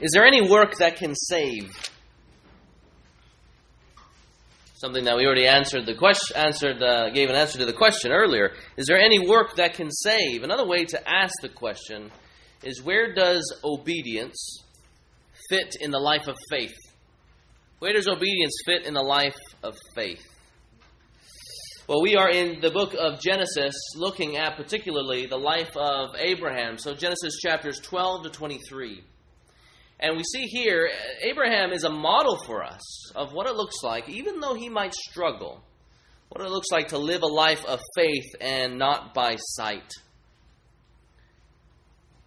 Is there any work that can save? Something that we already answered the question, answered, uh, gave an answer to the question earlier. Is there any work that can save? Another way to ask the question is where does obedience fit in the life of faith? Where does obedience fit in the life of faith? Well, we are in the book of Genesis looking at particularly the life of Abraham. So, Genesis chapters 12 to 23. And we see here, Abraham is a model for us of what it looks like, even though he might struggle, what it looks like to live a life of faith and not by sight.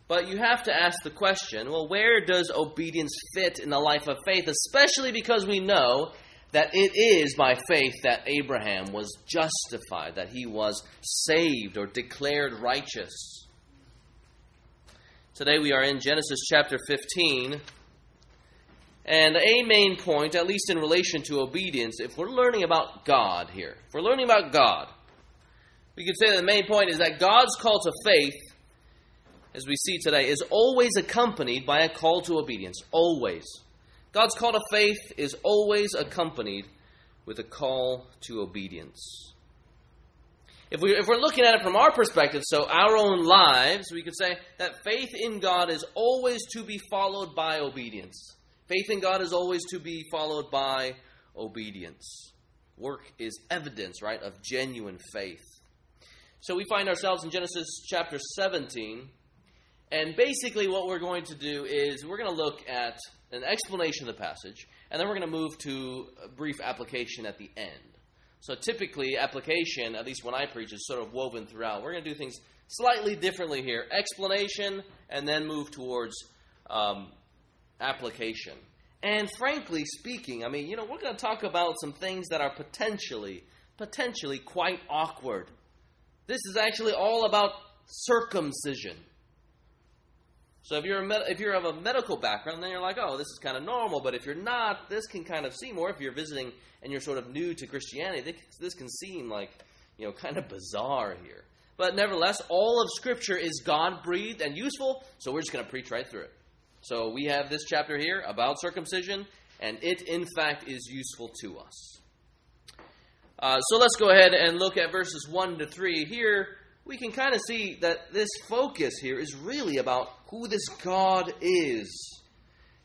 But you have to ask the question well, where does obedience fit in the life of faith? Especially because we know that it is by faith that Abraham was justified, that he was saved or declared righteous. Today we are in Genesis chapter 15. And a main point, at least in relation to obedience, if we're learning about God here, if we're learning about God, we could say that the main point is that God's call to faith, as we see today, is always accompanied by a call to obedience. Always. God's call to faith is always accompanied with a call to obedience if, we, if we're looking at it from our perspective, so our own lives, we could say that faith in God is always to be followed by obedience. Faith in God is always to be followed by obedience. Work is evidence, right, of genuine faith. So we find ourselves in Genesis chapter 17. And basically, what we're going to do is we're going to look at an explanation of the passage, and then we're going to move to a brief application at the end. So typically, application, at least when I preach, is sort of woven throughout. We're going to do things slightly differently here explanation, and then move towards um, application. And frankly speaking, I mean, you know, we're going to talk about some things that are potentially, potentially quite awkward. This is actually all about circumcision. So if you're med- if you're of a medical background, then you're like, oh, this is kind of normal. But if you're not, this can kind of seem, or if you're visiting and you're sort of new to Christianity, this can seem like you know kind of bizarre here. But nevertheless, all of Scripture is God breathed and useful. So we're just going to preach right through it. So we have this chapter here about circumcision, and it in fact is useful to us. Uh, so let's go ahead and look at verses one to three here we can kind of see that this focus here is really about who this God is.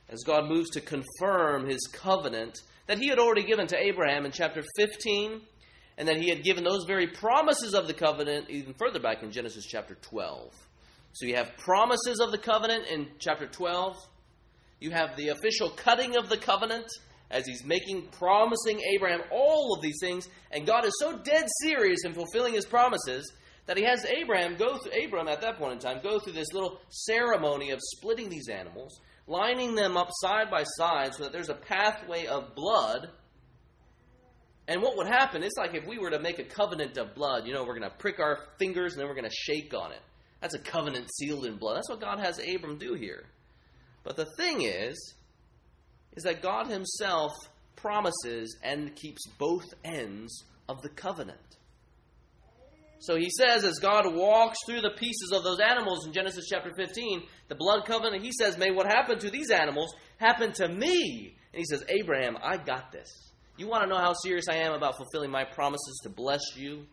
As God moves to confirm his covenant that he had already given to Abraham in chapter 15, and that he had given those very promises of the covenant even further back in Genesis chapter 12. So you have promises of the covenant in chapter 12. You have the official cutting of the covenant as he's making, promising Abraham all of these things. And God is so dead serious in fulfilling his promises that he has Abraham go through Abram at that point in time go through this little ceremony of splitting these animals, lining them up side by side so that there's a pathway of blood. And what would happen? It's like if we were to make a covenant of blood, you know, we're going to prick our fingers and then we're going to shake on it. That's a covenant sealed in blood. That's what God has Abram do here. But the thing is, is that God Himself promises and keeps both ends of the covenant. So he says, as God walks through the pieces of those animals in Genesis chapter 15, the blood covenant, he says, May what happened to these animals happen to me. And he says, Abraham, I got this. You want to know how serious I am about fulfilling my promises to bless you,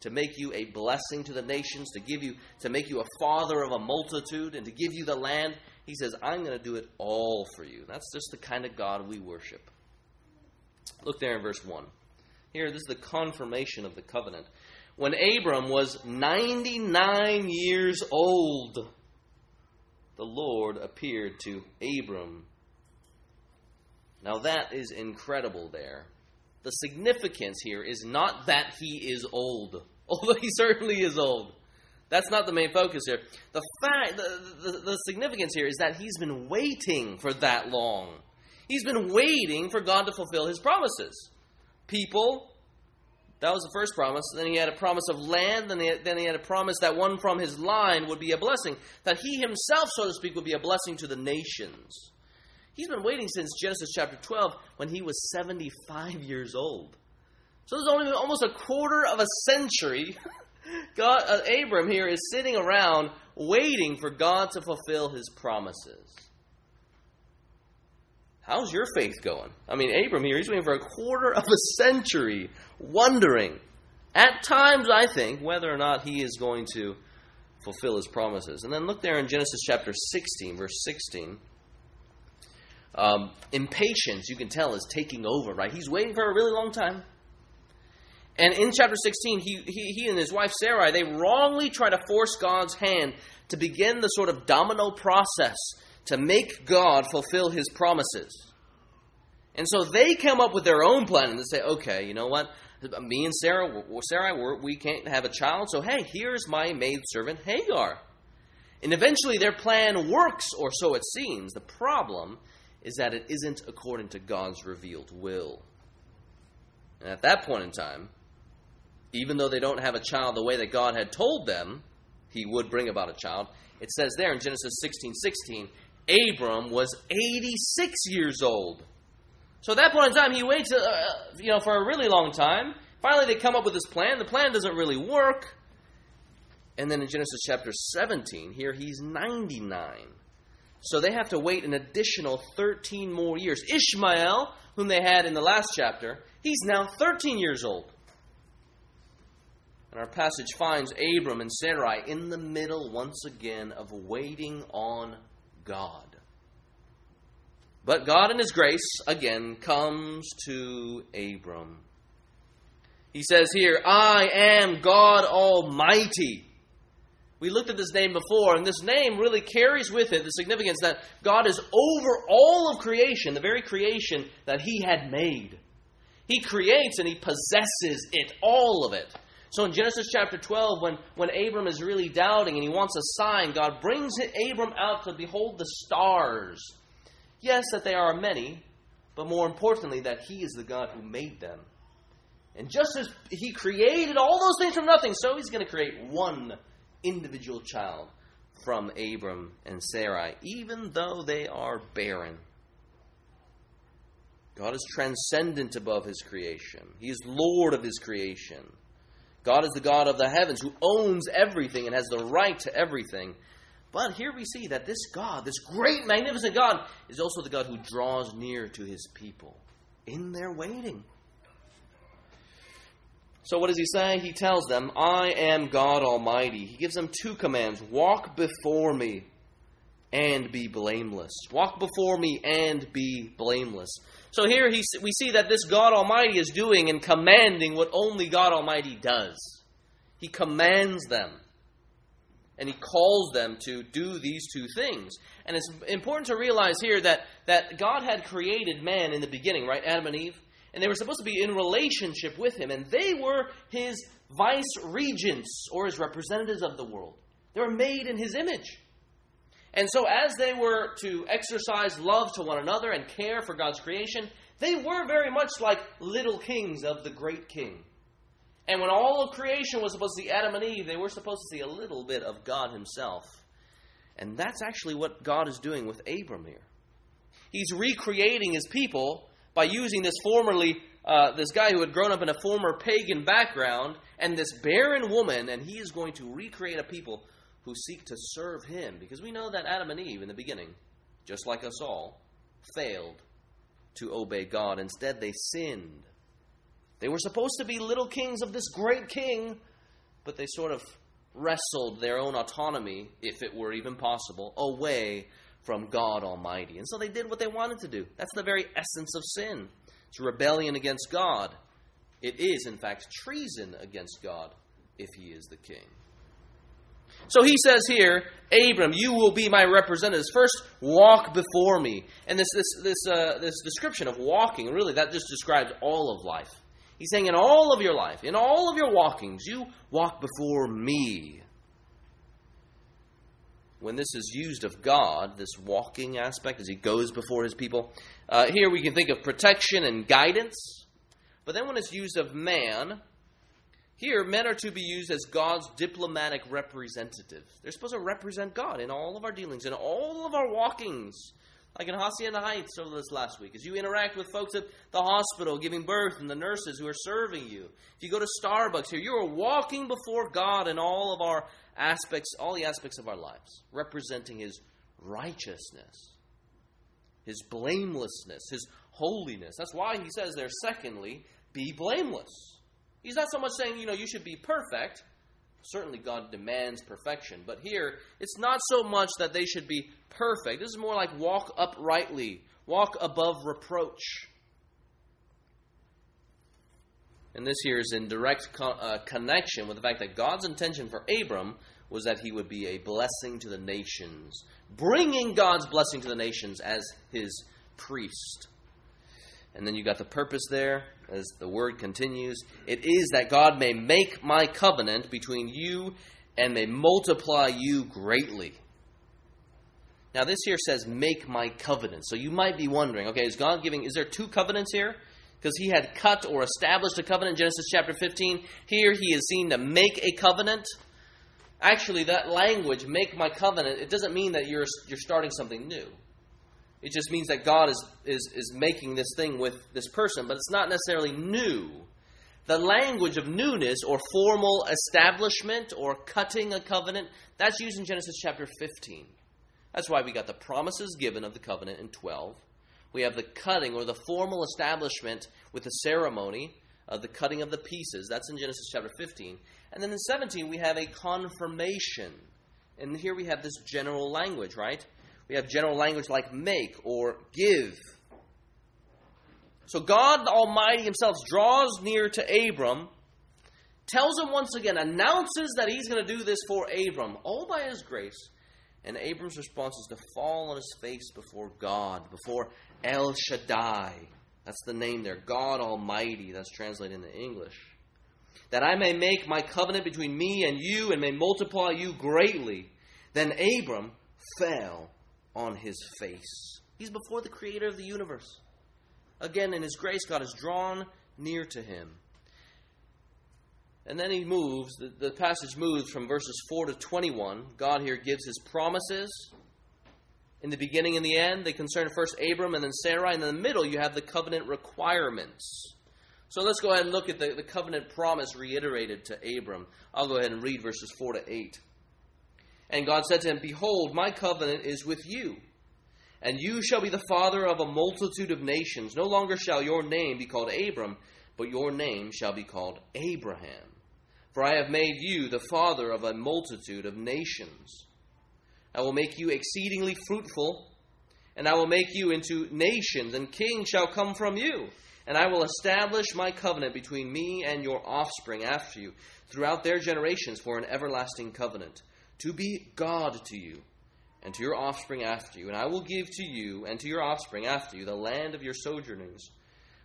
to make you a blessing to the nations, to give you, to make you a father of a multitude, and to give you the land? He says, I'm going to do it all for you. That's just the kind of God we worship. Look there in verse 1. Here, this is the confirmation of the covenant when Abram was 99 years old, the Lord appeared to Abram. Now that is incredible there. The significance here is not that he is old, although he certainly is old. That's not the main focus here. The fact, the, the, the, significance here is that he's been waiting for that long. He's been waiting for God to fulfill his promises. People that was the first promise. Then he had a promise of land. Then he, had, then he had a promise that one from his line would be a blessing. That he himself, so to speak, would be a blessing to the nations. He's been waiting since Genesis chapter 12 when he was 75 years old. So there's only almost a quarter of a century. God, uh, Abram here is sitting around waiting for God to fulfill his promises. How's your faith going? I mean, Abram here, he's waiting for a quarter of a century, wondering, at times, I think, whether or not he is going to fulfill his promises. And then look there in Genesis chapter 16, verse 16. Um, impatience, you can tell, is taking over, right? He's waiting for a really long time. And in chapter 16, he, he, he and his wife Sarai, they wrongly try to force God's hand to begin the sort of domino process to make God fulfill his promises. And so they come up with their own plan and they say, okay, you know what? Me and Sarah, Sarah, we can't have a child, so hey, here's my maidservant Hagar. And eventually their plan works, or so it seems. The problem is that it isn't according to God's revealed will. And at that point in time, even though they don't have a child the way that God had told them he would bring about a child, it says there in Genesis 16 16, Abram was 86 years old. So at that point in time, he waits, uh, uh, you know, for a really long time. Finally, they come up with this plan. The plan doesn't really work. And then in Genesis chapter 17, here he's 99. So they have to wait an additional 13 more years. Ishmael, whom they had in the last chapter, he's now 13 years old. And our passage finds Abram and Sarai in the middle once again of waiting on God. But God, in His grace, again comes to Abram. He says here, I am God Almighty. We looked at this name before, and this name really carries with it the significance that God is over all of creation, the very creation that He had made. He creates and He possesses it, all of it. So in Genesis chapter 12, when, when Abram is really doubting and he wants a sign, God brings Abram out to behold the stars. Yes, that they are many, but more importantly, that he is the God who made them. And just as he created all those things from nothing, so he's going to create one individual child from Abram and Sarai, even though they are barren. God is transcendent above his creation. He is Lord of his creation. God is the God of the heavens who owns everything and has the right to everything. But here we see that this God, this great, magnificent God, is also the God who draws near to his people in their waiting. So, what does he say? He tells them, I am God Almighty. He gives them two commands walk before me and be blameless. Walk before me and be blameless. So here he, we see that this God Almighty is doing and commanding what only God Almighty does. He commands them. And he calls them to do these two things. And it's important to realize here that, that God had created man in the beginning, right? Adam and Eve. And they were supposed to be in relationship with him. And they were his vice regents or his representatives of the world. They were made in his image. And so, as they were to exercise love to one another and care for God's creation, they were very much like little kings of the great king. And when all of creation was supposed to see Adam and Eve, they were supposed to see a little bit of God Himself. And that's actually what God is doing with Abram here. He's recreating His people by using this formerly, uh, this guy who had grown up in a former pagan background and this barren woman, and he is going to recreate a people who seek to serve him. Because we know that Adam and Eve in the beginning, just like us all, failed to obey God. Instead, they sinned. They were supposed to be little kings of this great king, but they sort of wrestled their own autonomy, if it were even possible, away from God Almighty. And so they did what they wanted to do. That's the very essence of sin. It's rebellion against God. It is, in fact, treason against God if he is the king. So he says here, Abram, you will be my representatives. First, walk before me. And this, this, this, uh, this description of walking, really, that just describes all of life. He's saying, in all of your life, in all of your walkings, you walk before me. When this is used of God, this walking aspect, as he goes before his people, uh, here we can think of protection and guidance. But then when it's used of man, here, men are to be used as God's diplomatic representatives. They're supposed to represent God in all of our dealings, in all of our walkings. Like in Hacienda Heights over this last week, as you interact with folks at the hospital giving birth and the nurses who are serving you. If you go to Starbucks here, you are walking before God in all of our aspects, all the aspects of our lives, representing His righteousness. his blamelessness, his holiness. That's why he says there, secondly, be blameless. He's not so much saying, you know, you should be perfect. Certainly, God demands perfection. But here, it's not so much that they should be perfect. This is more like walk uprightly, walk above reproach. And this here is in direct uh, connection with the fact that God's intention for Abram was that he would be a blessing to the nations, bringing God's blessing to the nations as his priest. And then you got the purpose there as the word continues. It is that God may make my covenant between you and may multiply you greatly. Now, this here says, make my covenant. So you might be wondering, okay, is God giving, is there two covenants here? Because he had cut or established a covenant in Genesis chapter 15. Here he is seen to make a covenant. Actually, that language, make my covenant, it doesn't mean that you're, you're starting something new. It just means that God is, is, is making this thing with this person, but it's not necessarily new. The language of newness or formal establishment or cutting a covenant, that's used in Genesis chapter 15. That's why we got the promises given of the covenant in 12. We have the cutting or the formal establishment with the ceremony of the cutting of the pieces. That's in Genesis chapter 15. And then in 17, we have a confirmation. And here we have this general language, right? We have general language like make or give. So God Almighty Himself draws near to Abram, tells him once again, announces that He's going to do this for Abram, all by His grace. And Abram's response is to fall on his face before God, before El Shaddai. That's the name there, God Almighty. That's translated into English. That I may make my covenant between me and you and may multiply you greatly. Then Abram fell on his face. He's before the creator of the universe. Again, in his grace, God has drawn near to him. And then he moves, the, the passage moves from verses 4 to 21. God here gives his promises. In the beginning and the end, they concern first Abram and then Sarai. And in the middle, you have the covenant requirements. So let's go ahead and look at the, the covenant promise reiterated to Abram. I'll go ahead and read verses 4 to 8. And God said to him, Behold, my covenant is with you, and you shall be the father of a multitude of nations. No longer shall your name be called Abram, but your name shall be called Abraham. For I have made you the father of a multitude of nations. I will make you exceedingly fruitful, and I will make you into nations, and kings shall come from you. And I will establish my covenant between me and your offspring after you throughout their generations for an everlasting covenant to be God to you and to your offspring after you. And I will give to you and to your offspring after you the land of your sojournings,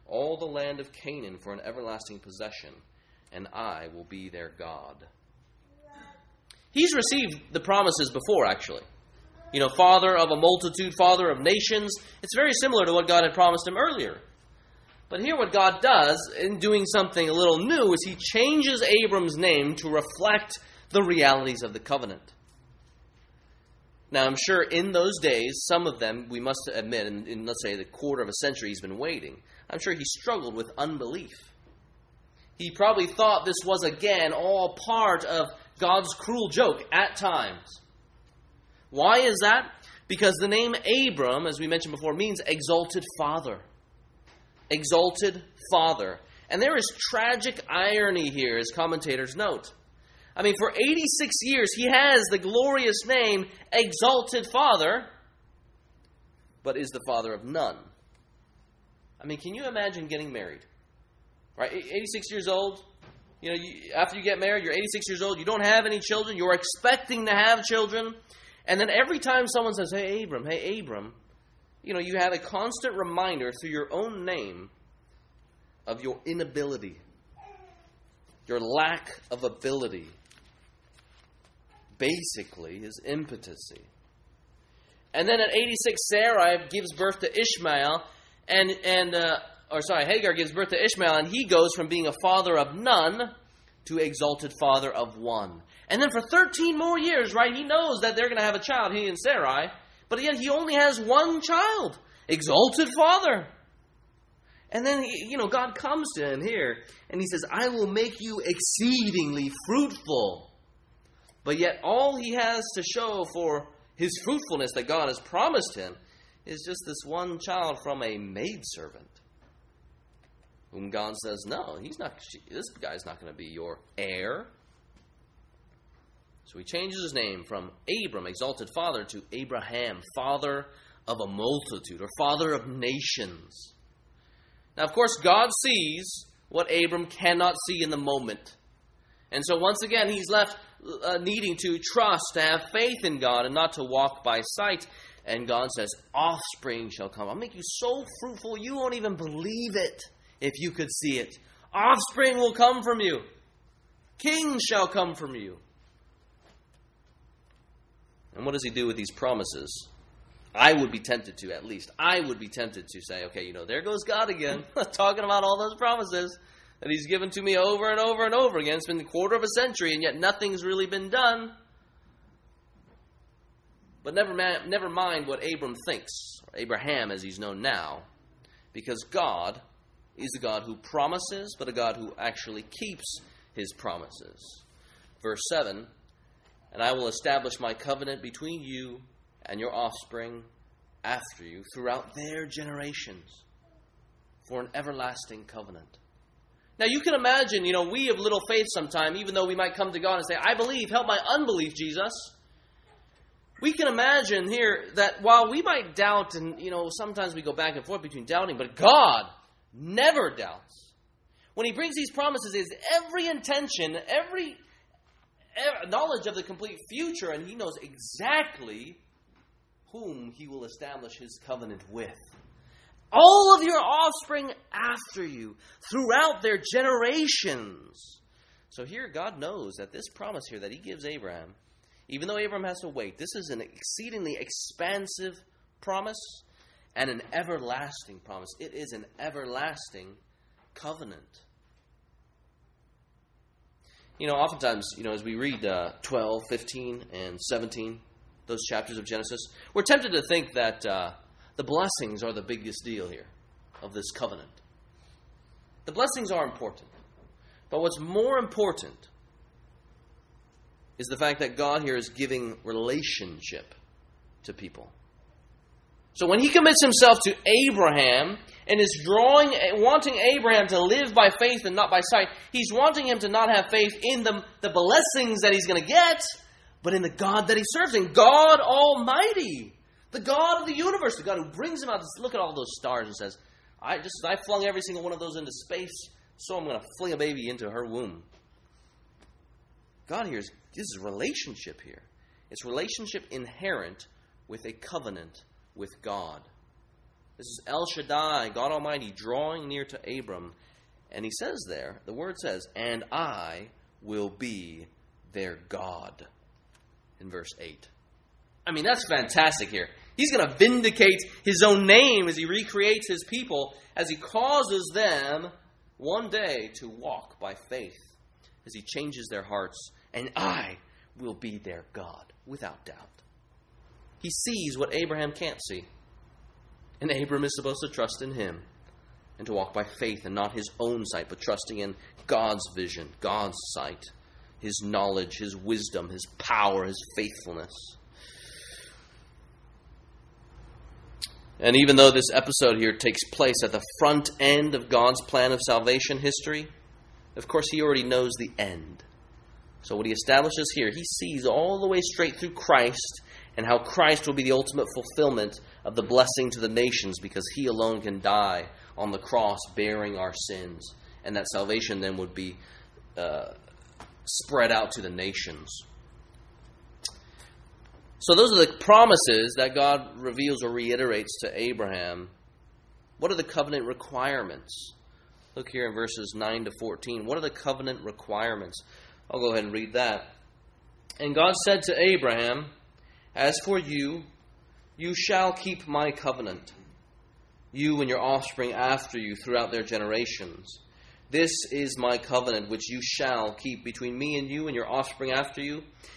all the land of Canaan for an everlasting possession, and I will be their God. He's received the promises before, actually. You know, father of a multitude, father of nations. It's very similar to what God had promised him earlier. But here, what God does in doing something a little new is he changes Abram's name to reflect the realities of the covenant. Now, I'm sure in those days, some of them, we must admit, in, in, let's say the quarter of a century he's been waiting, I'm sure he struggled with unbelief. He probably thought this was again all part of God's cruel joke at times. Why is that? Because the name Abram, as we mentioned before, means exalted father. Exalted father. And there is tragic irony here, as commentators note. I mean, for 86 years, he has the glorious name Exalted Father, but is the father of none. I mean, can you imagine getting married? Right? 86 years old. You know, you, after you get married, you're 86 years old. You don't have any children. You're expecting to have children. And then every time someone says, Hey, Abram, hey, Abram, you know, you have a constant reminder through your own name of your inability, your lack of ability basically his impotency. And then at 86, Sarai gives birth to Ishmael, and and uh, or sorry, Hagar gives birth to Ishmael, and he goes from being a father of none to exalted father of one. And then for 13 more years, right, he knows that they're going to have a child, he and Sarai, but yet he only has one child, exalted father. And then, you know, God comes to him here, and he says, I will make you exceedingly fruitful. But yet, all he has to show for his fruitfulness that God has promised him is just this one child from a maidservant. Whom God says, no, he's not. This guy's not going to be your heir. So he changes his name from Abram, exalted father, to Abraham, father of a multitude, or father of nations. Now, of course, God sees what Abram cannot see in the moment. And so, once again, he's left uh, needing to trust, to have faith in God, and not to walk by sight. And God says, Offspring shall come. I'll make you so fruitful, you won't even believe it if you could see it. Offspring will come from you, kings shall come from you. And what does he do with these promises? I would be tempted to, at least. I would be tempted to say, okay, you know, there goes God again, talking about all those promises that He's given to me over and over and over again. It's been a quarter of a century, and yet nothing's really been done. But never, never mind what Abram thinks, or Abraham as he's known now, because God is a God who promises, but a God who actually keeps his promises. Verse 7 And I will establish my covenant between you and your offspring after you throughout their generations for an everlasting covenant. Now you can imagine, you know, we have little faith sometime, even though we might come to God and say, I believe, help my unbelief, Jesus. We can imagine here that while we might doubt, and, you know, sometimes we go back and forth between doubting, but God never doubts. When He brings these promises, is every intention, every knowledge of the complete future, and He knows exactly whom he will establish his covenant with. All of your offspring after you, throughout their generations. So here, God knows that this promise here that he gives Abraham, even though Abraham has to wait, this is an exceedingly expansive promise and an everlasting promise. It is an everlasting covenant. You know, oftentimes, you know, as we read uh, 12, 15, and 17, those chapters of Genesis, we're tempted to think that uh, the blessings are the biggest deal here of this covenant. The blessings are important. But what's more important is the fact that God here is giving relationship to people. So when he commits himself to Abraham and is drawing, wanting Abraham to live by faith and not by sight, he's wanting him to not have faith in the, the blessings that he's going to get, but in the God that he serves, in God Almighty, the God of the universe, the God who brings him out. To look at all those stars and says, "I just I flung every single one of those into space, so I'm going to fling a baby into her womb." God here is this is relationship here. It's relationship inherent with a covenant with God. This is El Shaddai, God Almighty, drawing near to Abram. And he says there, the word says, and I will be their God in verse 8. I mean, that's fantastic here. He's going to vindicate his own name as he recreates his people, as he causes them one day to walk by faith, as he changes their hearts, and I will be their God, without doubt. He sees what Abraham can't see. And Abram is supposed to trust in him and to walk by faith and not his own sight, but trusting in God's vision, God's sight his knowledge, his wisdom, his power, his faithfulness. And even though this episode here takes place at the front end of God's plan of salvation history, of course, he already knows the end. So, what he establishes here, he sees all the way straight through Christ and how Christ will be the ultimate fulfillment of the blessing to the nations because he alone can die on the cross bearing our sins. And that salvation then would be uh, spread out to the nations. So, those are the promises that God reveals or reiterates to Abraham. What are the covenant requirements? Look here in verses 9 to 14. What are the covenant requirements? I'll go ahead and read that. And God said to Abraham, As for you, you shall keep my covenant, you and your offspring after you throughout their generations this is my covenant which you shall keep between me and you and your offspring after you.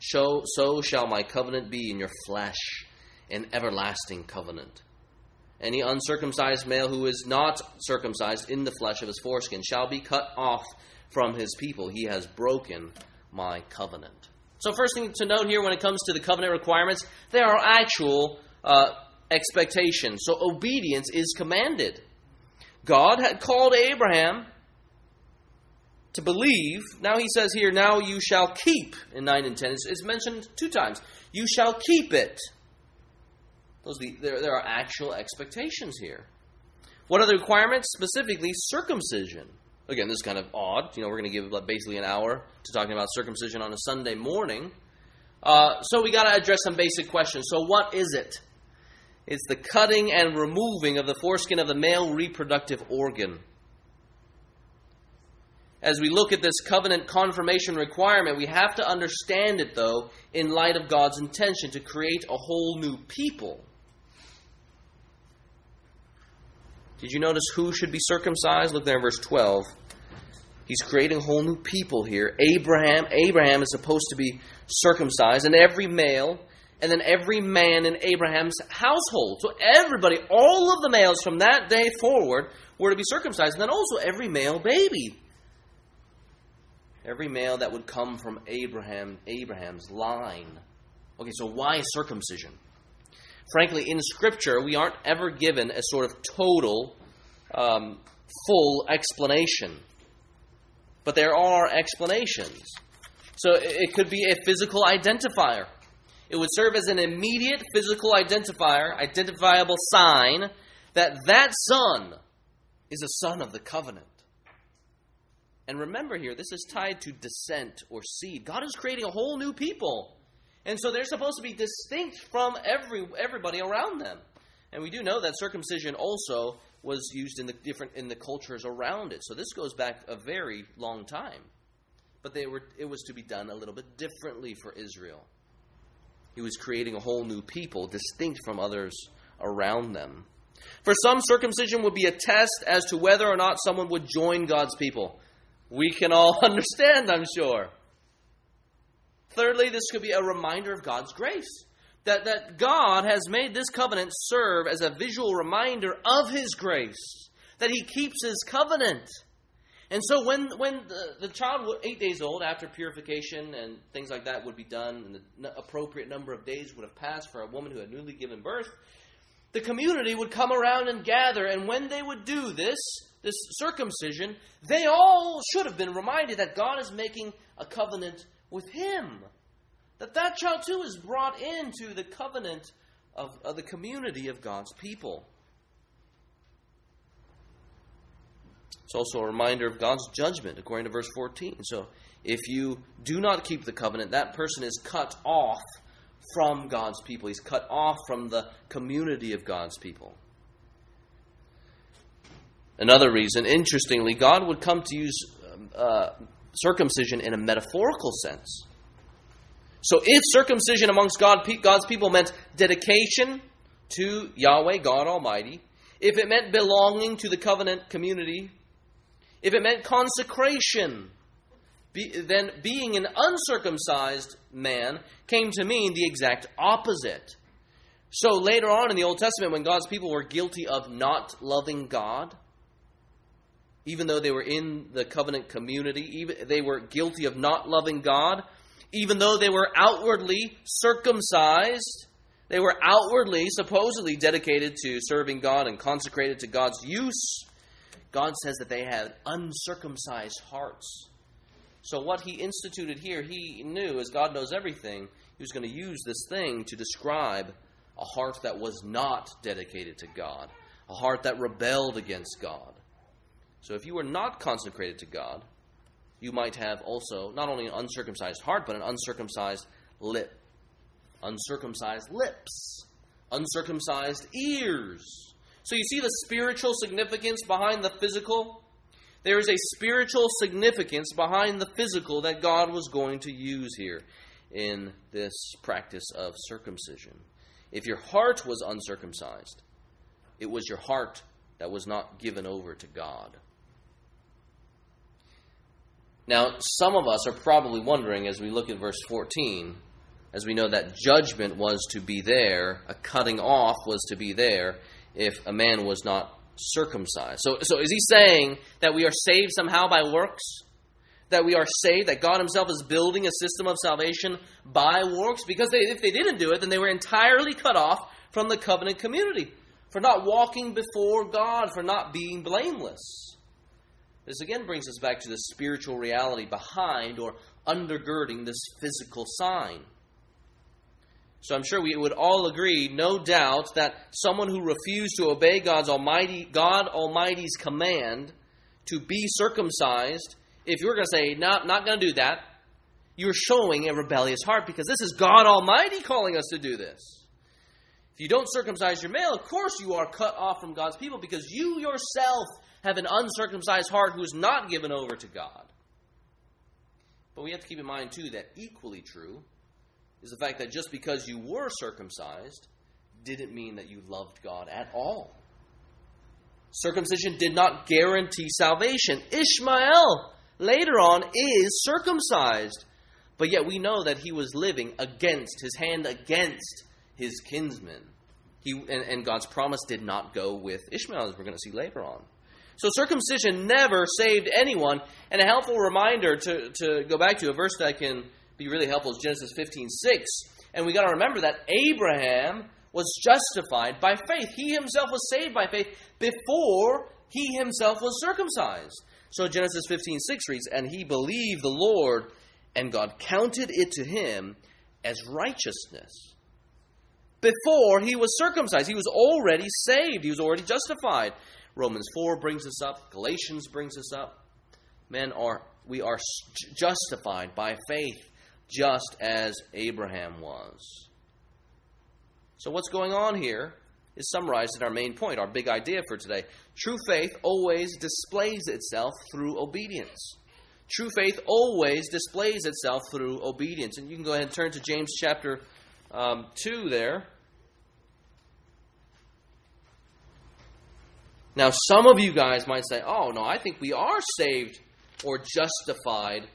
So, so shall my covenant be in your flesh, an everlasting covenant. Any uncircumcised male who is not circumcised in the flesh of his foreskin shall be cut off from his people. He has broken my covenant. So, first thing to note here when it comes to the covenant requirements, there are actual uh, expectations. So, obedience is commanded. God had called Abraham to believe. Now he says here, now you shall keep in 9 and 10. It's, it's mentioned two times. You shall keep it. Those the, there, there are actual expectations here. What are the requirements? Specifically, circumcision. Again, this is kind of odd. You know, we're going to give basically an hour to talking about circumcision on a Sunday morning. Uh, so we got to address some basic questions. So, what is it? It's the cutting and removing of the foreskin of the male reproductive organ. As we look at this covenant confirmation requirement, we have to understand it, though, in light of God's intention to create a whole new people. Did you notice who should be circumcised? Look there in verse 12. He's creating a whole new people here. Abraham, Abraham is supposed to be circumcised, and every male, and then every man in Abraham's household. So everybody, all of the males from that day forward were to be circumcised, and then also every male baby. Every male that would come from Abraham, Abraham's line. Okay, so why circumcision? frankly, in Scripture, we aren't ever given a sort of total, um, full explanation. But there are explanations. So it could be a physical identifier. It would serve as an immediate physical identifier, identifiable sign that that son is a son of the covenant. And remember here, this is tied to descent or seed. God is creating a whole new people. And so they're supposed to be distinct from every everybody around them. And we do know that circumcision also was used in the different in the cultures around it. So this goes back a very long time. But they were it was to be done a little bit differently for Israel. He was creating a whole new people, distinct from others around them. For some, circumcision would be a test as to whether or not someone would join God's people. We can all understand, I'm sure. Thirdly, this could be a reminder of God's grace. That, that God has made this covenant serve as a visual reminder of His grace, that He keeps His covenant. And so when, when the, the child eight days old, after purification and things like that would be done, and the appropriate number of days would have passed for a woman who had newly given birth, the community would come around and gather, and when they would do this, this circumcision, they all should have been reminded that God is making a covenant with him. That that child too is brought into the covenant of, of the community of God's people. It's also a reminder of God's judgment, according to verse 14. So, if you do not keep the covenant, that person is cut off from God's people. He's cut off from the community of God's people. Another reason, interestingly, God would come to use um, uh, circumcision in a metaphorical sense. So if circumcision amongst God, God's people meant dedication to Yahweh, God Almighty, if it meant belonging to the covenant community, if it meant consecration, be, then being an uncircumcised man came to mean the exact opposite. So later on in the Old Testament, when God's people were guilty of not loving God, even though they were in the covenant community, even they were guilty of not loving God, even though they were outwardly circumcised, they were outwardly supposedly dedicated to serving God and consecrated to God's use. God says that they had uncircumcised hearts. So, what he instituted here, he knew, as God knows everything, he was going to use this thing to describe a heart that was not dedicated to God, a heart that rebelled against God. So if you were not consecrated to God, you might have also not only an uncircumcised heart, but an uncircumcised lip, uncircumcised lips, uncircumcised ears. So you see the spiritual significance behind the physical? There is a spiritual significance behind the physical that God was going to use here in this practice of circumcision. If your heart was uncircumcised, It was your heart that was not given over to God. Now, some of us are probably wondering as we look at verse 14, as we know that judgment was to be there, a cutting off was to be there if a man was not circumcised. So, so is he saying that we are saved somehow by works? That we are saved, that God Himself is building a system of salvation by works? Because they, if they didn't do it, then they were entirely cut off from the covenant community, for not walking before God, for not being blameless. This again brings us back to the spiritual reality behind or undergirding this physical sign. So I'm sure we would all agree, no doubt, that someone who refused to obey God's Almighty God Almighty's command to be circumcised, if you're going to say, no, not going to do that, you're showing a rebellious heart because this is God Almighty calling us to do this. If you don't circumcise your male, of course you are cut off from God's people because you yourself have an uncircumcised heart who is not given over to God. But we have to keep in mind, too, that equally true is the fact that just because you were circumcised didn't mean that you loved God at all. Circumcision did not guarantee salvation. Ishmael, later on, is circumcised. But yet we know that he was living against, his hand against his kinsmen. He, and, and God's promise did not go with Ishmael, as we're going to see later on. So circumcision never saved anyone. And a helpful reminder to, to go back to a verse that can be really helpful is Genesis 15 6. And we got to remember that Abraham was justified by faith. He himself was saved by faith before he himself was circumcised. So Genesis 15 6 reads, And he believed the Lord, and God counted it to him as righteousness. Before he was circumcised, he was already saved, he was already justified. Romans 4 brings us up, Galatians brings us up. Men are we are justified by faith just as Abraham was. So, what's going on here is summarized in our main point, our big idea for today. True faith always displays itself through obedience. True faith always displays itself through obedience. And you can go ahead and turn to James chapter um, 2 there. Now, some of you guys might say, oh, no, I think we are saved or justified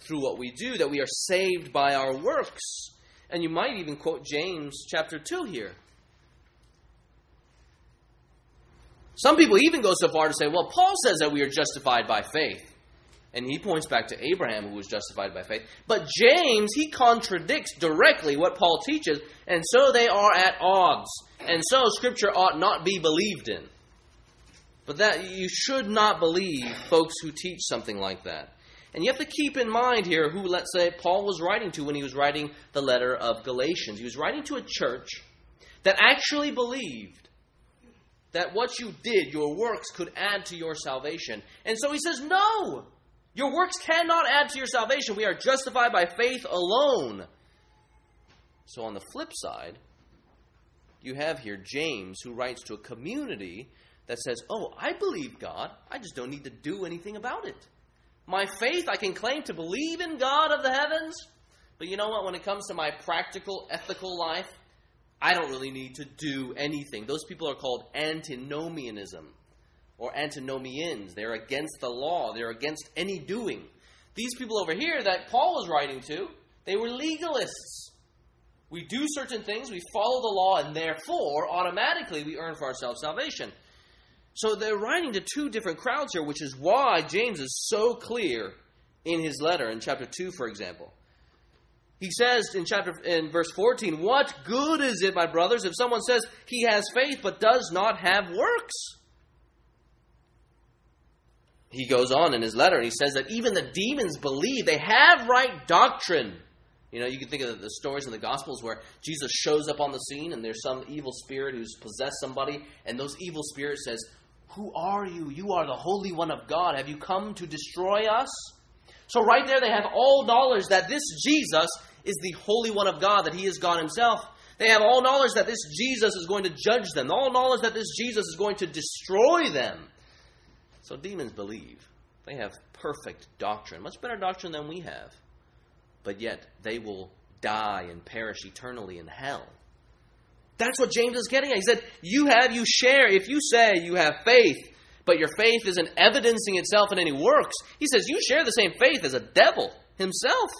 through what we do, that we are saved by our works. And you might even quote James chapter 2 here. Some people even go so far to say, well, Paul says that we are justified by faith. And he points back to Abraham, who was justified by faith. But James, he contradicts directly what Paul teaches, and so they are at odds. And so Scripture ought not be believed in. But that you should not believe folks who teach something like that. And you have to keep in mind here who, let's say, Paul was writing to when he was writing the letter of Galatians. He was writing to a church that actually believed that what you did, your works, could add to your salvation. And so he says, No! Your works cannot add to your salvation. We are justified by faith alone. So, on the flip side, you have here James who writes to a community that says, Oh, I believe God. I just don't need to do anything about it. My faith, I can claim to believe in God of the heavens, but you know what? When it comes to my practical, ethical life, I don't really need to do anything. Those people are called antinomianism or antinomians. They're against the law, they're against any doing. These people over here that Paul was writing to, they were legalists. We do certain things, we follow the law, and therefore, automatically, we earn for ourselves salvation. So they're writing to two different crowds here, which is why James is so clear in his letter in chapter 2, for example. He says in chapter in verse 14, "What good is it, my brothers, if someone says he has faith but does not have works?" He goes on in his letter and he says that even the demons believe they have right doctrine. You know, you can think of the stories in the Gospels where Jesus shows up on the scene and there's some evil spirit who's possessed somebody, and those evil spirits says, who are you? You are the Holy One of God. Have you come to destroy us? So, right there, they have all knowledge that this Jesus is the Holy One of God, that He is God Himself. They have all knowledge that this Jesus is going to judge them, all knowledge that this Jesus is going to destroy them. So, demons believe. They have perfect doctrine, much better doctrine than we have. But yet, they will die and perish eternally in hell. That's what James is getting at. He said, You have, you share. If you say you have faith, but your faith isn't evidencing itself in any works, he says, You share the same faith as a devil himself.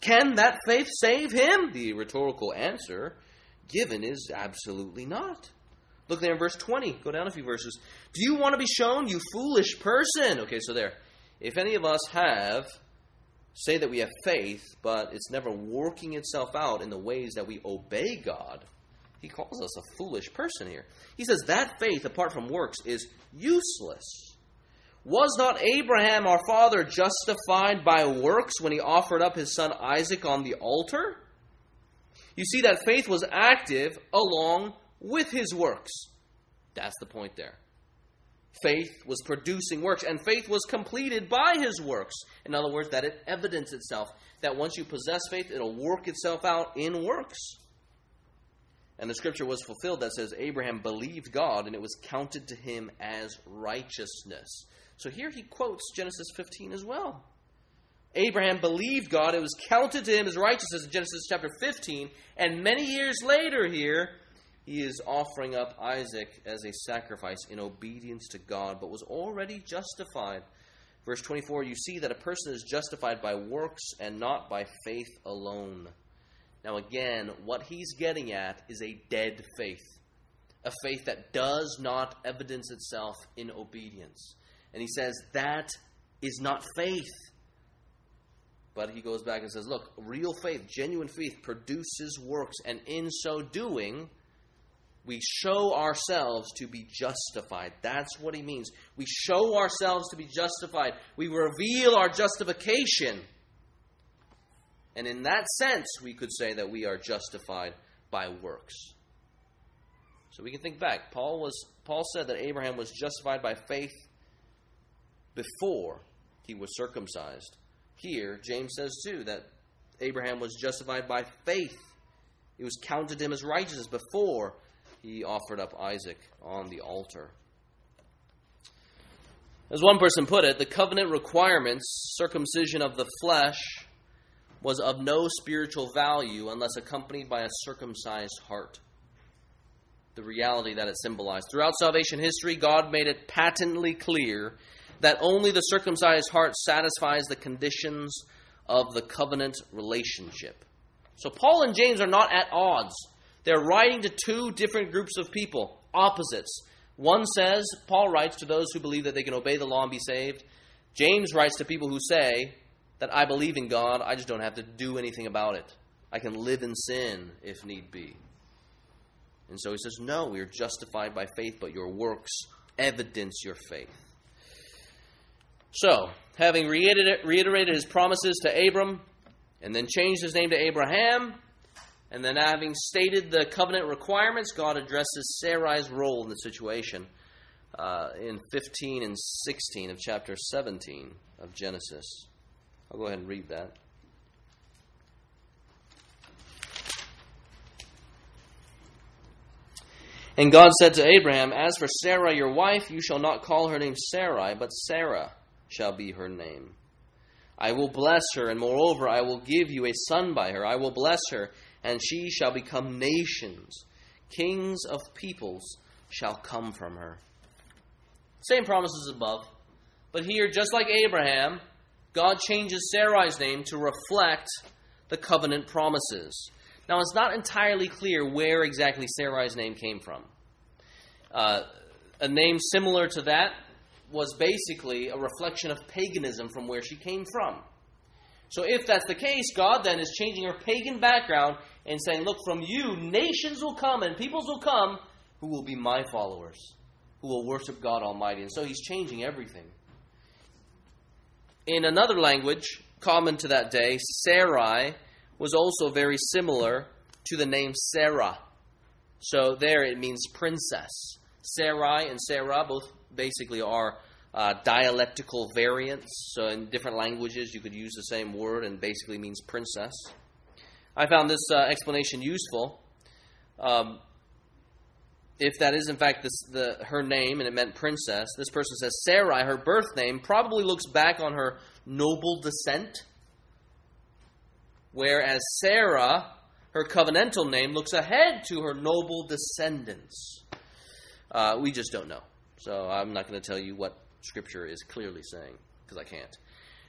Can that faith save him? The rhetorical answer given is absolutely not. Look there in verse 20. Go down a few verses. Do you want to be shown, you foolish person? Okay, so there. If any of us have, say that we have faith, but it's never working itself out in the ways that we obey God, he calls us a foolish person here. He says that faith, apart from works, is useless. Was not Abraham our father justified by works when he offered up his son Isaac on the altar? You see that faith was active along with his works. That's the point there. Faith was producing works, and faith was completed by his works. In other words, that it evidenced itself. That once you possess faith, it'll work itself out in works. And the scripture was fulfilled that says Abraham believed God, and it was counted to him as righteousness. So here he quotes Genesis 15 as well. Abraham believed God, it was counted to him as righteousness in Genesis chapter 15, and many years later here, he is offering up Isaac as a sacrifice in obedience to God, but was already justified. Verse 24, you see that a person is justified by works and not by faith alone. Now, again, what he's getting at is a dead faith, a faith that does not evidence itself in obedience. And he says that is not faith. But he goes back and says, look, real faith, genuine faith produces works, and in so doing, we show ourselves to be justified. That's what he means. We show ourselves to be justified. We reveal our justification. And in that sense, we could say that we are justified by works. So we can think back. Paul was Paul said that Abraham was justified by faith before he was circumcised. Here, James says too that Abraham was justified by faith. It was counted to him as righteousness before he offered up Isaac on the altar. As one person put it, the covenant requirements, circumcision of the flesh, was of no spiritual value unless accompanied by a circumcised heart. The reality that it symbolized. Throughout salvation history, God made it patently clear that only the circumcised heart satisfies the conditions of the covenant relationship. So Paul and James are not at odds. They're writing to two different groups of people, opposites. One says, Paul writes to those who believe that they can obey the law and be saved. James writes to people who say that I believe in God, I just don't have to do anything about it. I can live in sin if need be. And so he says, No, we are justified by faith, but your works evidence your faith. So, having reiterated his promises to Abram, and then changed his name to Abraham, and then having stated the covenant requirements, God addresses Sarai's role in the situation uh, in 15 and 16 of chapter 17 of Genesis. I'll go ahead and read that. And God said to Abraham, As for Sarah your wife, you shall not call her name Sarai, but Sarah shall be her name. I will bless her, and moreover, I will give you a son by her. I will bless her, and she shall become nations. Kings of peoples shall come from her. Same promises above. But here, just like Abraham, God changes Sarai's name to reflect the covenant promises. Now, it's not entirely clear where exactly Sarai's name came from. Uh, a name similar to that was basically a reflection of paganism from where she came from. So, if that's the case, God then is changing her pagan background and saying, Look, from you, nations will come and peoples will come who will be my followers, who will worship God Almighty. And so, He's changing everything. In another language common to that day, Sarai was also very similar to the name Sarah. So, there it means princess. Sarai and Sarah both basically are uh, dialectical variants. So, in different languages, you could use the same word and basically means princess. I found this uh, explanation useful. Um, if that is in fact this, the, her name and it meant princess, this person says Sarai, her birth name, probably looks back on her noble descent, whereas Sarah Her covenantal name looks ahead to her noble descendants. Uh, we just don't know. So I'm not going to tell you what Scripture is clearly saying, because I can't.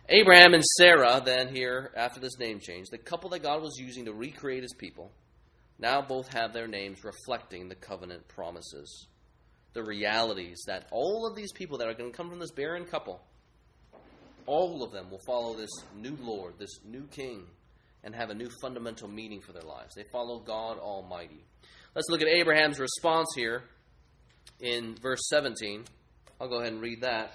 Abraham and Sarah, then, here, after this name change, the couple that God was using to recreate his people, now both have their names reflecting the covenant promises, the realities that all of these people that are going to come from this barren couple, all of them will follow this new Lord, this new King, and have a new fundamental meaning for their lives. They follow God Almighty. Let's look at Abraham's response here in verse 17. I'll go ahead and read that.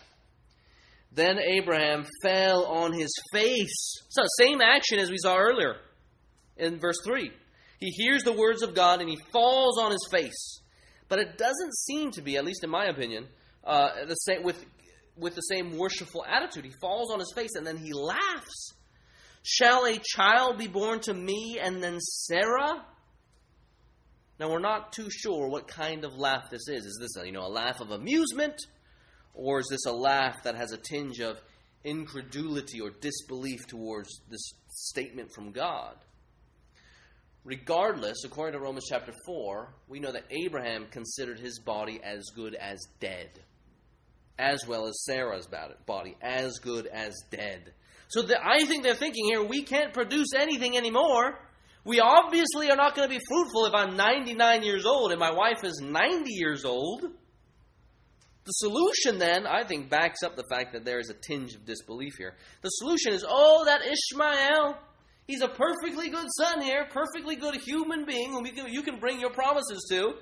Then Abraham fell on his face. So, same action as we saw earlier in verse 3. He hears the words of God and he falls on his face. But it doesn't seem to be, at least in my opinion, uh, the same with with the same worshipful attitude. He falls on his face and then he laughs. Shall a child be born to me and then Sarah? Now we're not too sure what kind of laugh this is. Is this a, you know a laugh of amusement, or is this a laugh that has a tinge of incredulity or disbelief towards this statement from God? Regardless, according to Romans chapter 4, we know that Abraham considered his body as good as dead, as well as Sarah's body as good as dead. So the, I think they're thinking here we can't produce anything anymore. We obviously are not going to be fruitful if I'm 99 years old and my wife is 90 years old. The solution, then, I think, backs up the fact that there is a tinge of disbelief here. The solution is oh, that Ishmael, He's a perfectly good son here, perfectly good human being whom you can, bring your promises to.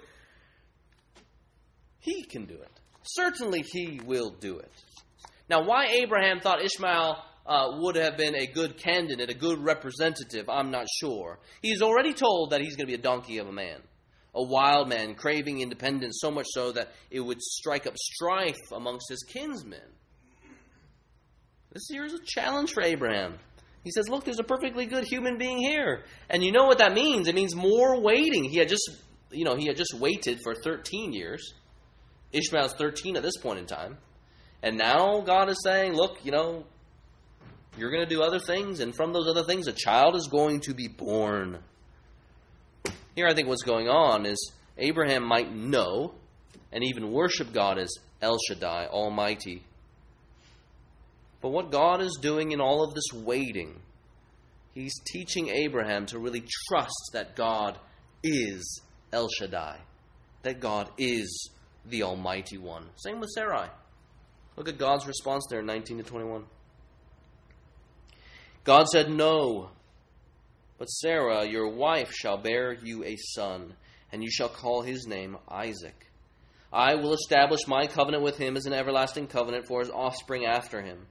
He can do it. Certainly, he will do it. Now, why Abraham thought Ishmael uh, would have been a good candidate, a good representative, I'm not sure. He's already told that he's going to be a donkey of a man, a wild man, craving independence, so much so that it would strike up strife amongst his kinsmen. This here is a challenge for Abraham. He says, Look, there's a perfectly good human being here. And you know what that means? It means more waiting. He had just, you know, he had just waited for 13 years. Ishmael's 13 at this point in time. And now God is saying, Look, you know, you're going to do other things, and from those other things, a child is going to be born. Here, I think what's going on is Abraham might know and even worship God as El Shaddai, Almighty. But what God is doing in all of this waiting, He's teaching Abraham to really trust that God is El Shaddai, that God is the Almighty One. Same with Sarai. Look at God's response there in 19 to 21. God said, No, but Sarah, your wife, shall bear you a son, and you shall call his name Isaac. I will establish my covenant with him as an everlasting covenant for his offspring after him.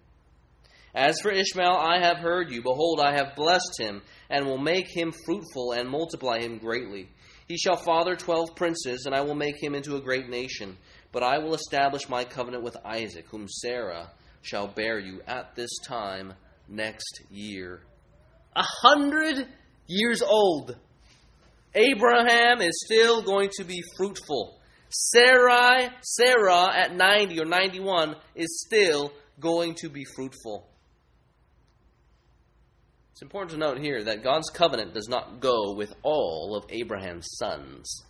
As for Ishmael, I have heard you. Behold, I have blessed him, and will make him fruitful and multiply him greatly. He shall father twelve princes, and I will make him into a great nation. But I will establish my covenant with Isaac, whom Sarah shall bear you at this time next year. A hundred years old. Abraham is still going to be fruitful. Sarai, Sarah at 90 or 91 is still going to be fruitful. It's important to note here that God's covenant does not go with all of Abraham's sons.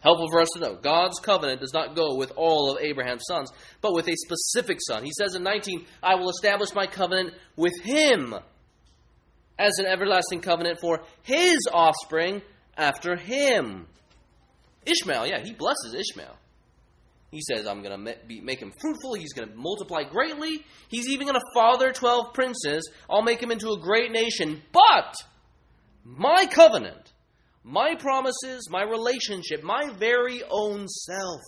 Helpful for us to know. God's covenant does not go with all of Abraham's sons, but with a specific son. He says in 19, I will establish my covenant with him as an everlasting covenant for his offspring after him. Ishmael, yeah, he blesses Ishmael. He says, I'm going to make him fruitful. He's going to multiply greatly. He's even going to father 12 princes. I'll make him into a great nation. But my covenant, my promises, my relationship, my very own self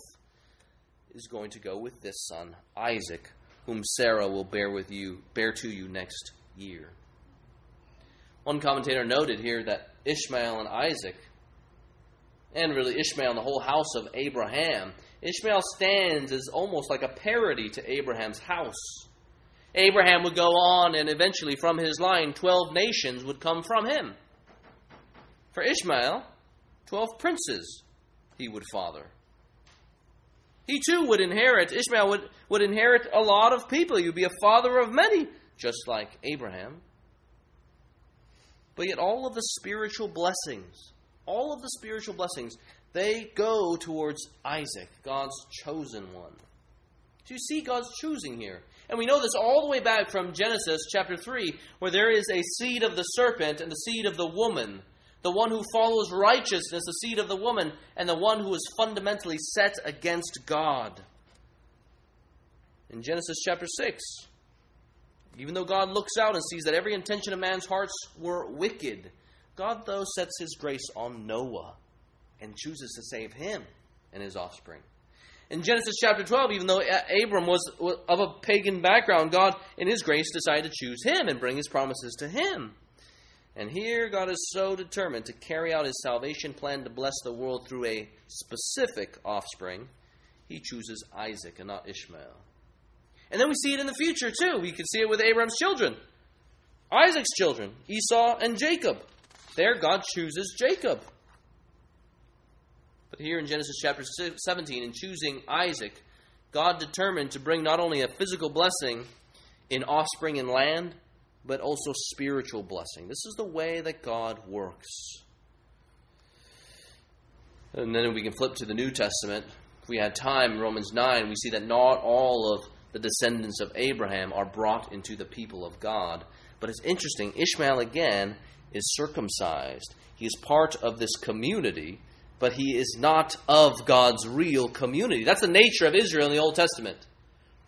is going to go with this son, Isaac, whom Sarah will bear with you, bear to you next year. One commentator noted here that Ishmael and Isaac, and really Ishmael and the whole house of Abraham, Ishmael stands as almost like a parody to Abraham's house. Abraham would go on, and eventually from his line, 12 nations would come from him. For Ishmael, 12 princes he would father. He too would inherit, Ishmael would, would inherit a lot of people. He would be a father of many, just like Abraham. But yet, all of the spiritual blessings, all of the spiritual blessings, they go towards Isaac, God's chosen one. Do you see God's choosing here? And we know this all the way back from Genesis chapter 3, where there is a seed of the serpent and the seed of the woman. The one who follows righteousness, the seed of the woman, and the one who is fundamentally set against God. In Genesis chapter 6, even though God looks out and sees that every intention of man's hearts were wicked, God, though, sets his grace on Noah and chooses to save him and his offspring. In Genesis chapter 12, even though Abram was of a pagan background, God, in His grace, decided to choose him and bring His promises to him. And here, God is so determined to carry out His salvation plan to bless the world through a specific offspring, He chooses Isaac and not Ishmael. And then we see it in the future, too. We can see it with Abraham's children Isaac's children, Esau and Jacob. There, God chooses Jacob. But here in Genesis chapter 17, in choosing Isaac, God determined to bring not only a physical blessing in offspring and land, but also spiritual blessing. This is the way that God works. And then we can flip to the New Testament. If we had time, Romans 9, we see that not all of the descendants of Abraham are brought into the people of God. But it's interesting, Ishmael again is circumcised. He is part of this community but he is not of God's real community. That's the nature of Israel in the Old Testament.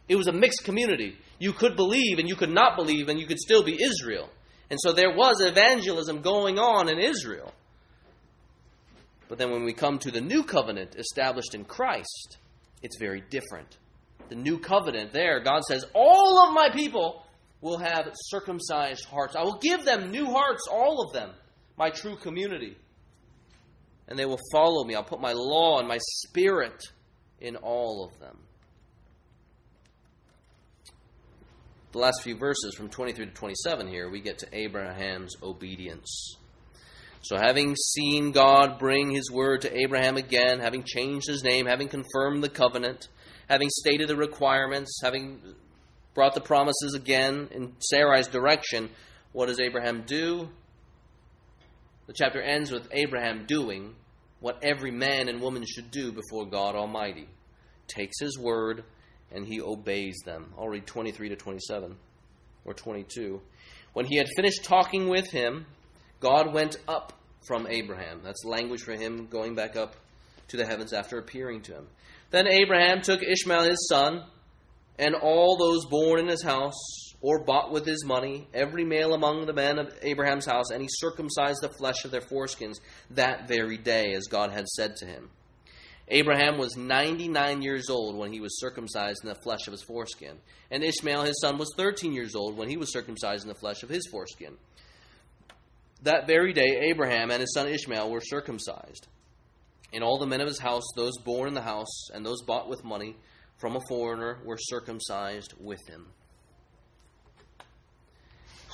It was a mixed community. You could believe and you could not believe, and you could still be Israel. And so there was evangelism going on in Israel. But then when we come to the new covenant established in Christ, it's very different. The new covenant, there, God says, All of my people will have circumcised hearts. I will give them new hearts, all of them, my true community and they will follow me. I'll put my law and my spirit in all of them. The last few verses from 23 to 27 here, we get to Abraham's obedience. So, having seen God bring his word to Abraham again, having changed his name, having confirmed the covenant, having stated the requirements, having brought the promises again in Sarai's direction, what does Abraham do? The chapter ends with Abraham doing what every man and woman should do before God Almighty. Takes his word and he obeys them. I'll read 23 to 27 or 22. When he had finished talking with him, God went up from Abraham. That's language for him going back up to the heavens after appearing to him. Then Abraham took Ishmael his son and all those born in his house or bought with his money every male among the men of Abraham's house, and he circumcised the flesh of their foreskins that very day, as God had said to him. Abraham was 99 years old when he was circumcised in the flesh of his foreskin, and Ishmael, his son, was 13 years old when he was circumcised in the flesh of his foreskin. That very day, Abraham and his son Ishmael were circumcised. And all the men of his house, those born in the house, and those bought with money from a foreigner, were circumcised with him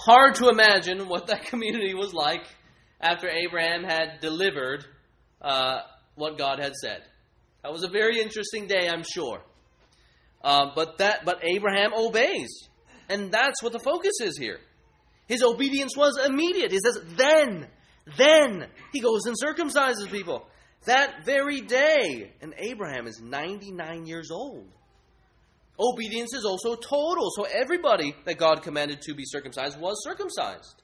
hard to imagine what that community was like after Abraham had delivered uh, what God had said. That was a very interesting day, I'm sure. Uh, but that, but Abraham obeys, and that's what the focus is here. His obedience was immediate. He says, "Then, then he goes and circumcises people that very day." And Abraham is 99 years old. Obedience is also total. So everybody that God commanded to be circumcised was circumcised.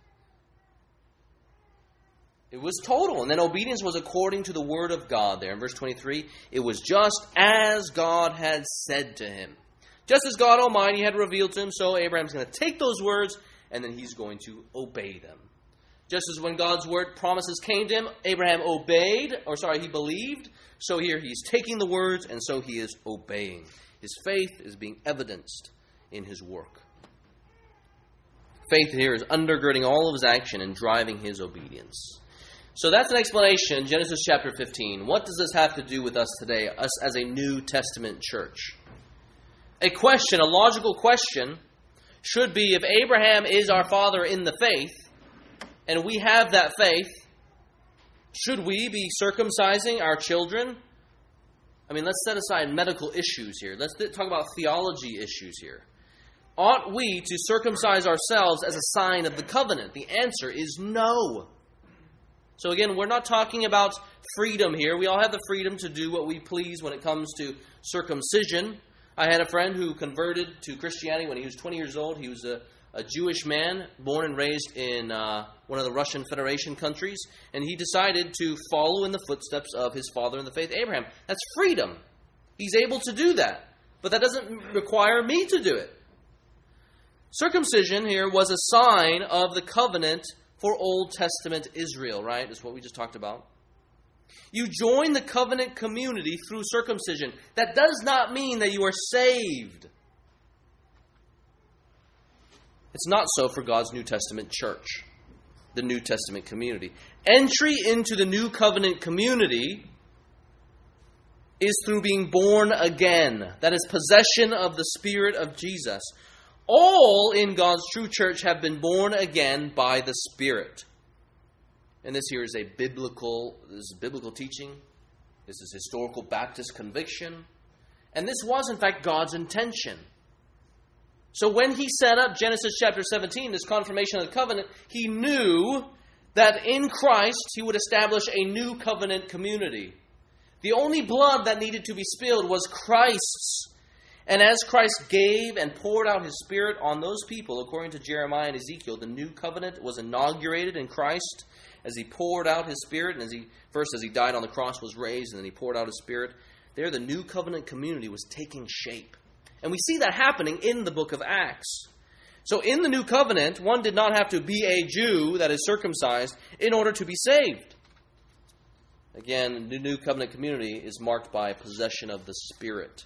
It was total. And then obedience was according to the word of God there. In verse 23, it was just as God had said to him. Just as God Almighty had revealed to him, so Abraham's going to take those words and then he's going to obey them. Just as when God's word promises came to him, Abraham obeyed, or sorry, he believed. So here he's taking the words and so he is obeying. His faith is being evidenced in his work. Faith here is undergirding all of his action and driving his obedience. So that's an explanation, Genesis chapter 15. What does this have to do with us today, us as a New Testament church? A question, a logical question, should be if Abraham is our father in the faith, and we have that faith, should we be circumcising our children I mean, let's set aside medical issues here. Let's talk about theology issues here. ought we to circumcise ourselves as a sign of the covenant? The answer is no. So, again, we're not talking about freedom here. We all have the freedom to do what we please when it comes to circumcision. I had a friend who converted to Christianity when he was 20 years old. He was a, a Jewish man, born and raised in uh, one of the Russian Federation countries, and he decided to follow in the footsteps of his father in the faith, Abraham. That's freedom. He's able to do that, but that doesn't require me to do it. Circumcision here was a sign of the covenant for Old Testament Israel, right? Is what we just talked about. You join the covenant community through circumcision. That does not mean that you are saved. It's not so for God's New Testament church, the New Testament community. Entry into the new covenant community is through being born again. That is possession of the Spirit of Jesus. All in God's true church have been born again by the Spirit. And this here is a biblical this is biblical teaching. This is historical Baptist conviction. And this was in fact God's intention. So when he set up Genesis chapter 17, this confirmation of the covenant, he knew that in Christ he would establish a new covenant community. The only blood that needed to be spilled was Christ's. And as Christ gave and poured out his Spirit on those people, according to Jeremiah and Ezekiel, the new covenant was inaugurated in Christ as he poured out his Spirit, and as he first as he died on the cross was raised, and then he poured out his Spirit. There, the new covenant community was taking shape, and we see that happening in the book of Acts. So, in the new covenant, one did not have to be a Jew that is circumcised in order to be saved. Again, the new covenant community is marked by possession of the Spirit.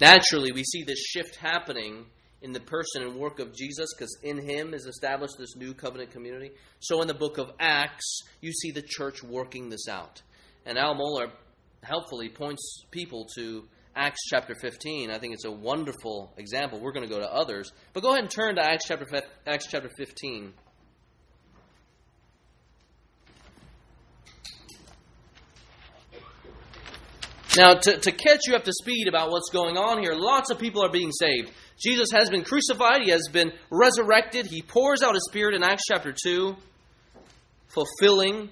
Naturally, we see this shift happening in the person and work of Jesus because in him is established this new covenant community. So in the book of Acts, you see the church working this out. And Al Mohler helpfully points people to Acts chapter 15. I think it's a wonderful example. We're going to go to others. But go ahead and turn to Acts chapter, Acts chapter 15. Now, to, to catch you up to speed about what's going on here, lots of people are being saved. Jesus has been crucified, he has been resurrected, he pours out his Spirit in Acts chapter 2, fulfilling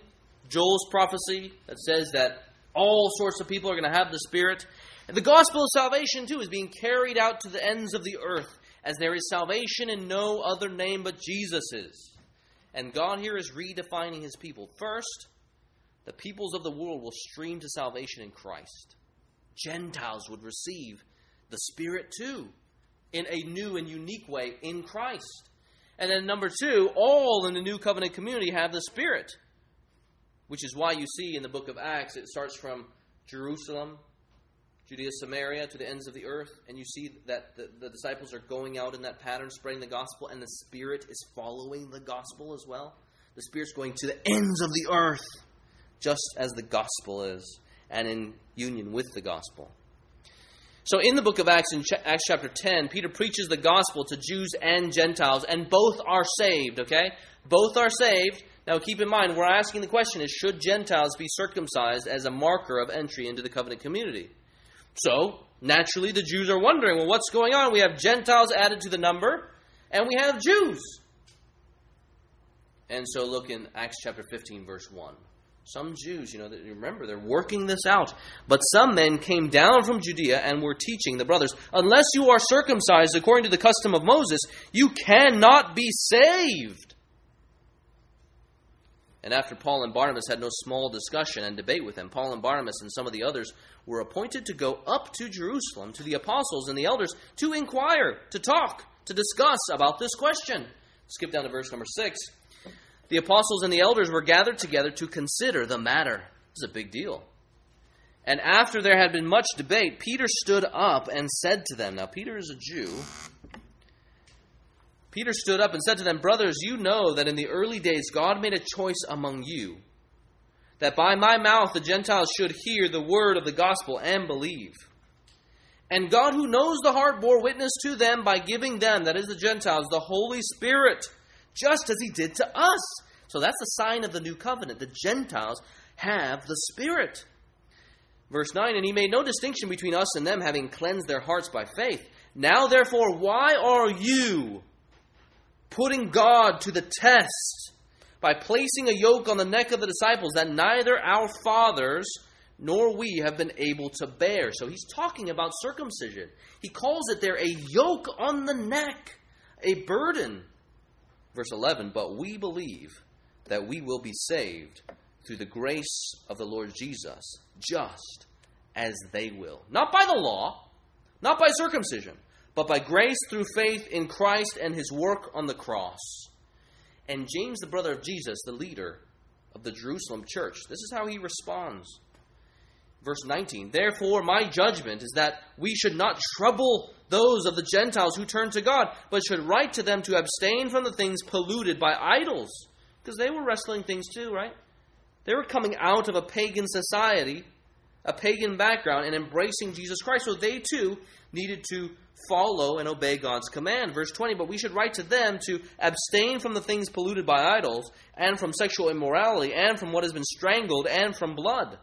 Joel's prophecy that says that all sorts of people are going to have the Spirit. And the gospel of salvation, too, is being carried out to the ends of the earth, as there is salvation in no other name but Jesus's. And God here is redefining his people. First, the peoples of the world will stream to salvation in Christ. Gentiles would receive the Spirit too, in a new and unique way in Christ. And then, number two, all in the new covenant community have the Spirit, which is why you see in the book of Acts it starts from Jerusalem, Judea, Samaria, to the ends of the earth, and you see that the, the disciples are going out in that pattern, spreading the gospel, and the Spirit is following the gospel as well. The Spirit's going to the ends of the earth just as the gospel is, and in union with the gospel. So, in the book of Acts, in Acts chapter 10, Peter preaches the gospel to Jews and Gentiles, and both are saved, okay? Both are saved. Now, keep in mind, we're asking the question is should Gentiles be circumcised as a marker of entry into the covenant community? So, naturally, the Jews are wondering well, what's going on? We have Gentiles added to the number, and we have Jews. And so, look in Acts chapter 15, verse 1. Some Jews, you know, remember, they're working this out. But some men came down from Judea and were teaching the brothers, unless you are circumcised according to the custom of Moses, you cannot be saved. And after Paul and Barnabas had no small discussion and debate with them, Paul and Barnabas and some of the others were appointed to go up to Jerusalem to the apostles and the elders to inquire, to talk, to discuss about this question. Skip down to verse number 6 the apostles and the elders were gathered together to consider the matter. This is a big deal. And after there had been much debate, Peter stood up and said to them, Now, Peter is a Jew. Peter stood up and said to them, Brothers, you know that in the early days God made a choice among you, that by my mouth the Gentiles should hear the word of the gospel and believe. And God, who knows the heart, bore witness to them by giving them, that is the Gentiles, the Holy Spirit just as he did to us. So that's the sign of the new covenant. The Gentiles have the Spirit. Verse 9, and he made no distinction between us and them, having cleansed their hearts by faith. Now, therefore, why are you putting God to the test by placing a yoke on the neck of the disciples that neither our fathers nor we have been able to bear? So he's talking about circumcision. He calls it there a yoke on the neck, a burden. Verse 11, but we believe that we will be saved through the grace of the Lord Jesus, just as they will. Not by the law, not by circumcision, but by grace through faith in Christ and his work on the cross. And James, the brother of Jesus, the leader of the Jerusalem church, this is how he responds. Verse 19 Therefore, my judgment is that we should not trouble those of the Gentiles who turn to God, but should write to them to abstain from the things polluted by idols. Because they were wrestling things too, right? They were coming out of a pagan society, a pagan background, and embracing Jesus Christ. So they too needed to follow and obey God's command. Verse 20, but we should write to them to abstain from the things polluted by idols, and from sexual immorality, and from what has been strangled, and from blood.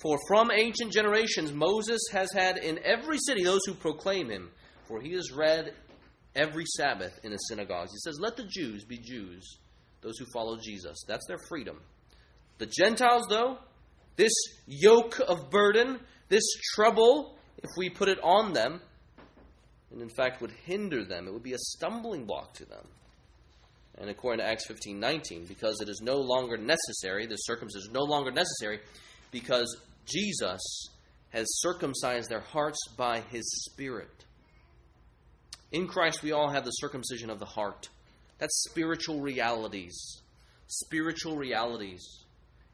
For from ancient generations Moses has had in every city those who proclaim him, for he is read every Sabbath in the synagogues. He says, Let the Jews be Jews, those who follow Jesus. That's their freedom. The Gentiles, though, this yoke of burden, this trouble, if we put it on them, and in fact would hinder them, it would be a stumbling block to them. And according to Acts 15 19, because it is no longer necessary, the circumcision is no longer necessary, because Jesus has circumcised their hearts by his Spirit. In Christ, we all have the circumcision of the heart. That's spiritual realities. Spiritual realities.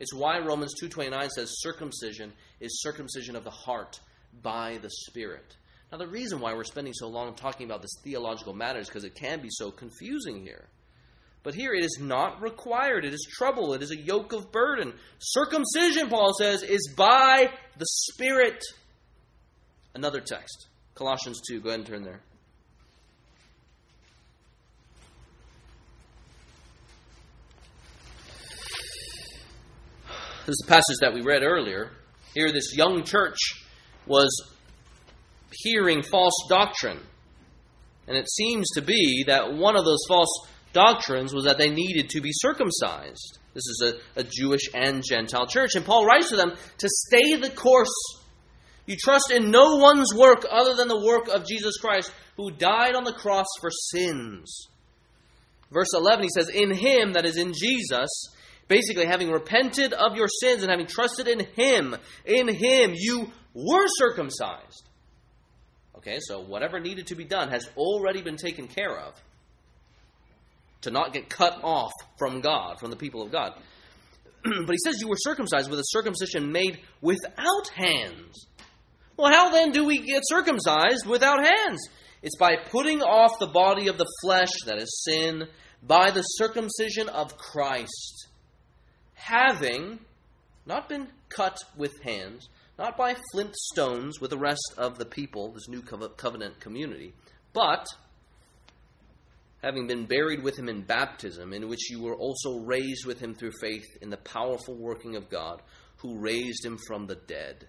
It's why Romans 2:29 says circumcision is circumcision of the heart by the Spirit. Now the reason why we're spending so long talking about this theological matter is because it can be so confusing here. But here it is not required. It is trouble. It is a yoke of burden. Circumcision, Paul says, is by the Spirit. Another text. Colossians 2. Go ahead and turn there. This passage that we read earlier. Here, this young church was hearing false doctrine. And it seems to be that one of those false doctrines was that they needed to be circumcised. This is a, a Jewish and Gentile church. And Paul writes to them to stay the course. You trust in no one's work other than the work of Jesus Christ, who died on the cross for sins. Verse 11, he says, In him, that is in Jesus, basically having repented of your sins and having trusted in him, in him you were circumcised. Okay, so whatever needed to be done has already been taken care of to not get cut off from God, from the people of God. but he says you were circumcised with a circumcision made without hands. Well, how then do we get circumcised without hands? It's by putting off the body of the flesh, that is sin, by the circumcision of Christ, having not been cut with hands, not by flint stones with the rest of the people, this new covenant community, but having been buried with him in baptism, in which you were also raised with him through faith in the powerful working of God, who raised him from the dead.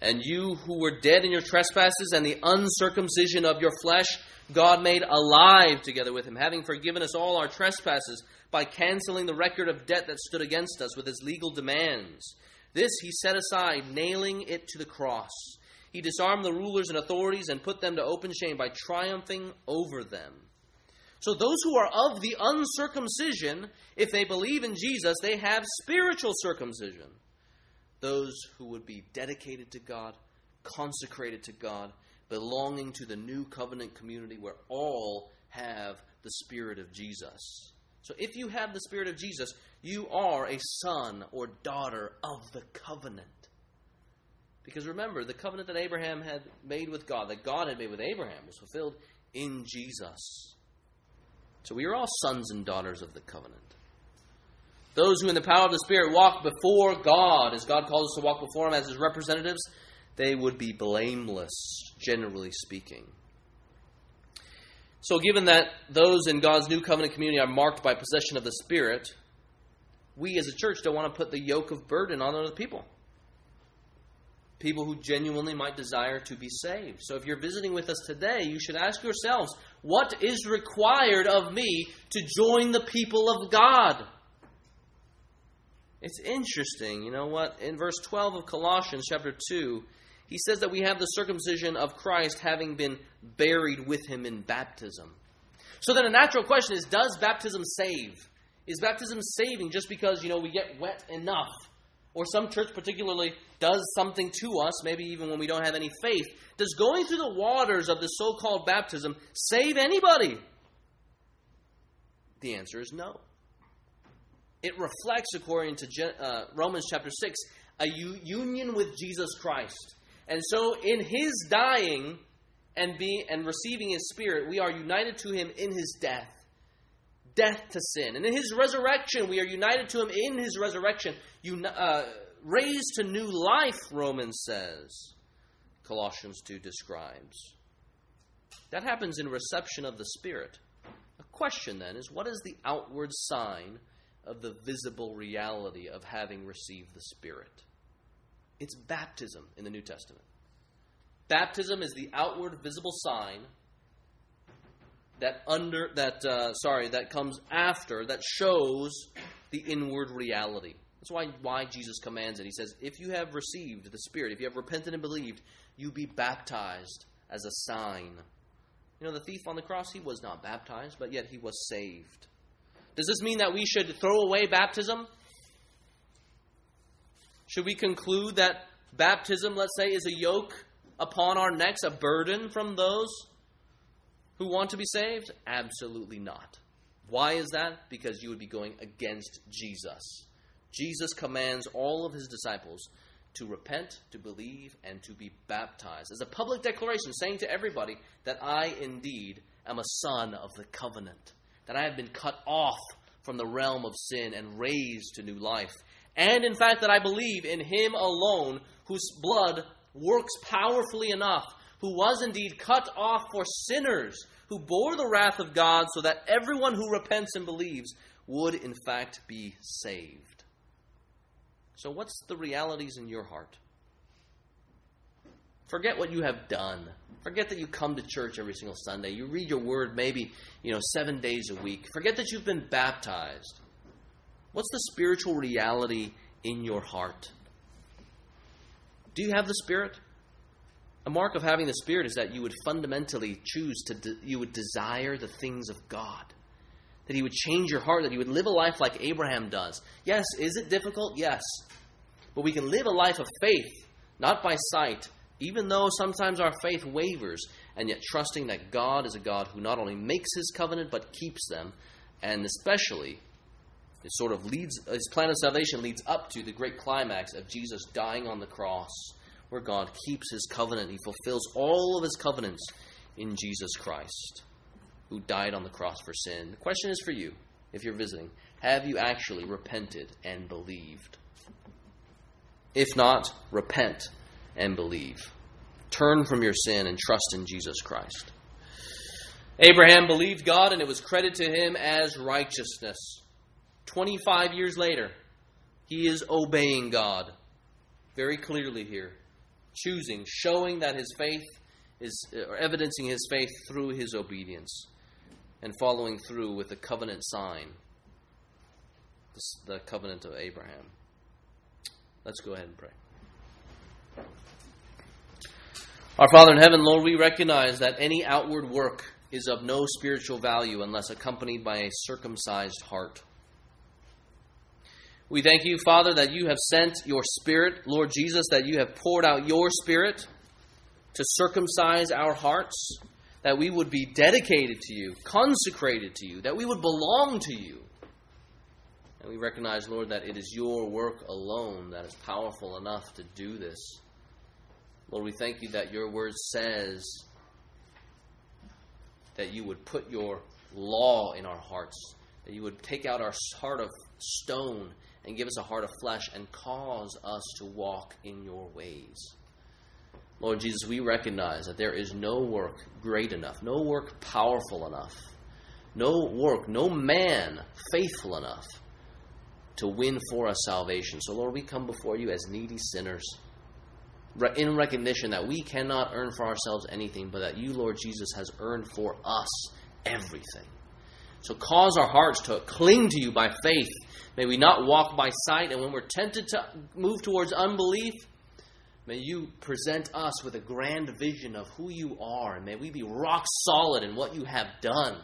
And you who were dead in your trespasses and the uncircumcision of your flesh, God made alive together with him, having forgiven us all our trespasses by canceling the record of debt that stood against us with his legal demands. This he set aside, nailing it to the cross. He disarmed the rulers and authorities and put them to open shame by triumphing over them. So, those who are of the uncircumcision, if they believe in Jesus, they have spiritual circumcision. Those who would be dedicated to God, consecrated to God, belonging to the new covenant community where all have the Spirit of Jesus. So, if you have the Spirit of Jesus, you are a son or daughter of the covenant. Because remember, the covenant that Abraham had made with God, that God had made with Abraham, was fulfilled in Jesus. So we are all sons and daughters of the covenant. Those who, in the power of the Spirit, walk before God, as God calls us to walk before Him as His representatives, they would be blameless, generally speaking. So, given that those in God's new covenant community are marked by possession of the Spirit, we as a church don't want to put the yoke of burden on other people. people who genuinely might desire to be saved. So if you're visiting with us today, you should ask yourselves, what is required of me to join the people of God? It's interesting, you know what? In verse 12 of Colossians chapter 2, he says that we have the circumcision of Christ having been buried with him in baptism. So then a natural question is does baptism save? Is baptism saving just because, you know, we get wet enough? Or some church particularly does something to us, maybe even when we don't have any faith. Does going through the waters of the so called baptism save anybody? The answer is no. It reflects, according to uh, Romans chapter 6, a union with Jesus Christ. And so, in his dying and, be, and receiving his spirit, we are united to him in his death death to sin. And in his resurrection, we are united to him in his resurrection, uni- uh, raised to new life, Romans says. Colossians 2 describes. That happens in reception of the Spirit. A question then is what is the outward sign of the visible reality of having received the Spirit? It's baptism in the New Testament. Baptism is the outward visible sign that under that uh, sorry that comes after that shows the inward reality. That's why why Jesus commands it. He says, "If you have received the Spirit, if you have repented and believed, you be baptized as a sign." You know, the thief on the cross, he was not baptized, but yet he was saved. Does this mean that we should throw away baptism? Should we conclude that baptism, let's say, is a yoke upon our necks, a burden from those who want to be saved? Absolutely not. Why is that? Because you would be going against Jesus. Jesus commands all of his disciples to repent, to believe, and to be baptized as a public declaration saying to everybody that I indeed am a son of the covenant, that I have been cut off from the realm of sin and raised to new life. And in fact, that I believe in him alone, whose blood works powerfully enough who was indeed cut off for sinners, who bore the wrath of God, so that everyone who repents and believes would in fact be saved. So, what's the realities in your heart? Forget what you have done. Forget that you come to church every single Sunday. You read your word maybe, you know, seven days a week. Forget that you've been baptized. What's the spiritual reality in your heart? Do you have the Spirit? A mark of having the Spirit is that you would fundamentally choose to, de- you would desire the things of God. That He would change your heart, that you would live a life like Abraham does. Yes, is it difficult? Yes. But we can live a life of faith, not by sight, even though sometimes our faith wavers, and yet trusting that God is a God who not only makes His covenant, but keeps them, and especially it sort of leads uh, his plan of salvation leads up to the great climax of Jesus dying on the cross where God keeps his covenant. He fulfills all of his covenants in Jesus Christ, who died on the cross for sin. The question is for you, if you're visiting have you actually repented and believed? If not, repent and believe. Turn from your sin and trust in Jesus Christ. Abraham believed God, and it was credited to him as righteousness. 25 years later, he is obeying God very clearly here choosing, showing that his faith is, or evidencing his faith through his obedience, and following through with the covenant sign, the covenant of Abraham. Let's go ahead and pray. Our Father in heaven, Lord, we recognize that any outward work is of no spiritual value unless accompanied by a circumcised heart. We thank you, Father, that you have sent your Spirit, Lord Jesus, that you have poured out your Spirit to circumcise our hearts, that we would be dedicated to you, consecrated to you, that we would belong to you. And we recognize, Lord, that it is your work alone that is powerful enough to do this. Lord, we thank you that your word says that you would put your law in our hearts, that you would take out our heart of stone and give us a heart of flesh and cause us to walk in your ways. Lord Jesus, we recognize that there is no work great enough, no work powerful enough, no work, no man faithful enough to win for us salvation. So, Lord, we come before you as needy sinners. in recognition that we cannot earn for ourselves anything, but that you, Lord Jesus, has earned for us everything. So cause our hearts to cling to you by faith. May we not walk by sight, and when we're tempted to move towards unbelief, may you present us with a grand vision of who you are, and may we be rock solid in what you have done,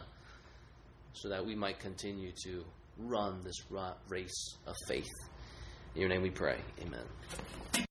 so that we might continue to run this race of faith. In your name we pray. Amen.